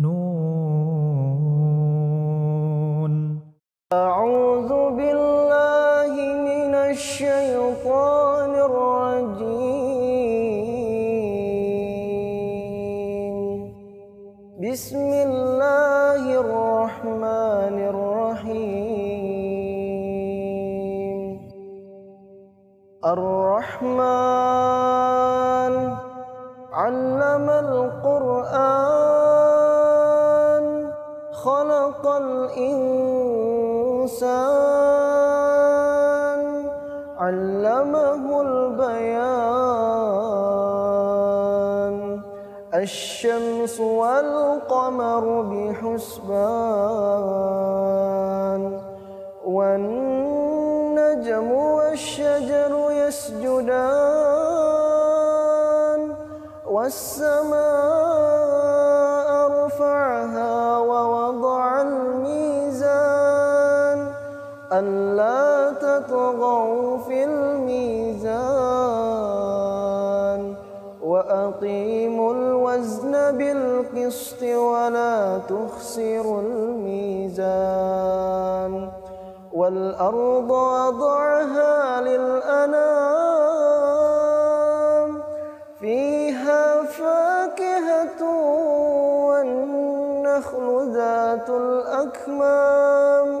نون أعوذ بالله من الشيطان الرجيم. بسم الله الرحمن الرحيم. الرحمن علم القرآن. خلق الإنسان علمه البيان. الشمس والقمر بحسبان. والنجم والشجر يسجدان. والسماء تطغوا في الميزان وأقيموا الوزن بالقسط ولا تخسروا الميزان والأرض وضعها للأنام فيها فاكهة والنخل ذات الأكمام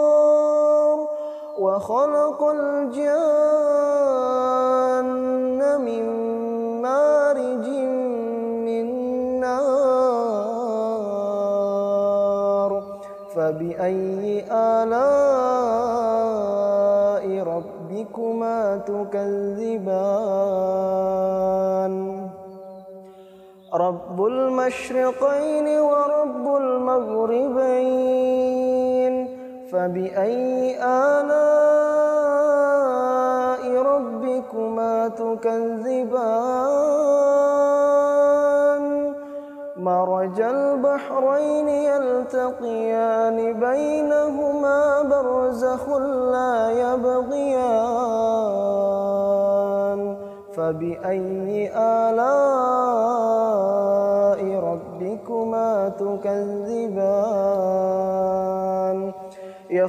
وخلق الجان من مارج من نار فبأي آلاء ربكما تكذبان؟ رب المشرقين ورب المغربين. فبأي آلاء ربكما تكذبان؟ مرج البحرين يلتقيان بينهما برزخ لا يبغيان. فبأي آلاء ربكما تكذبان؟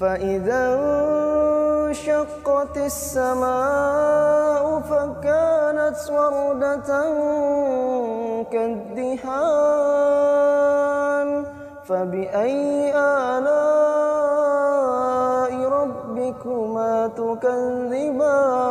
فإذا انشقت السماء فكانت وردة كالدهان فبأي آلاء ربكما تكذبان؟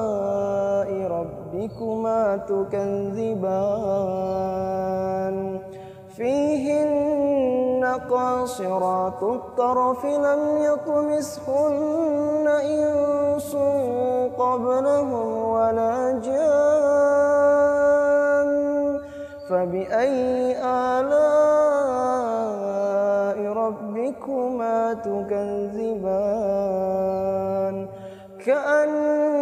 ربكما تكذبان. فيهن قاصرات الطرف لم يطمسهن إنس قبلهم ولا جان. فبأي آلاء ربكما تكذبان؟ كأنهن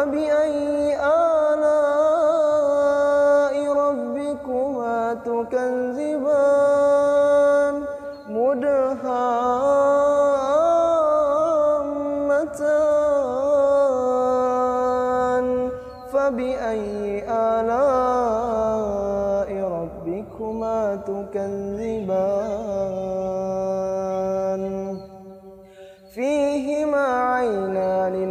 فبأي آلاء ربكما تكذبان مدهامتان فبأي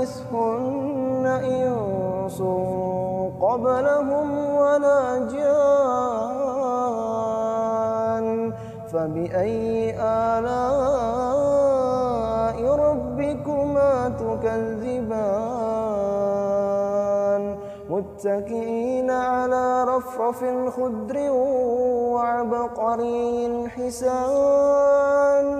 يطمثهن إنس قبلهم ولا جان فبأي آلاء ربكما تكذبان؟ متكئين على رفرف خضر وعبقري حسان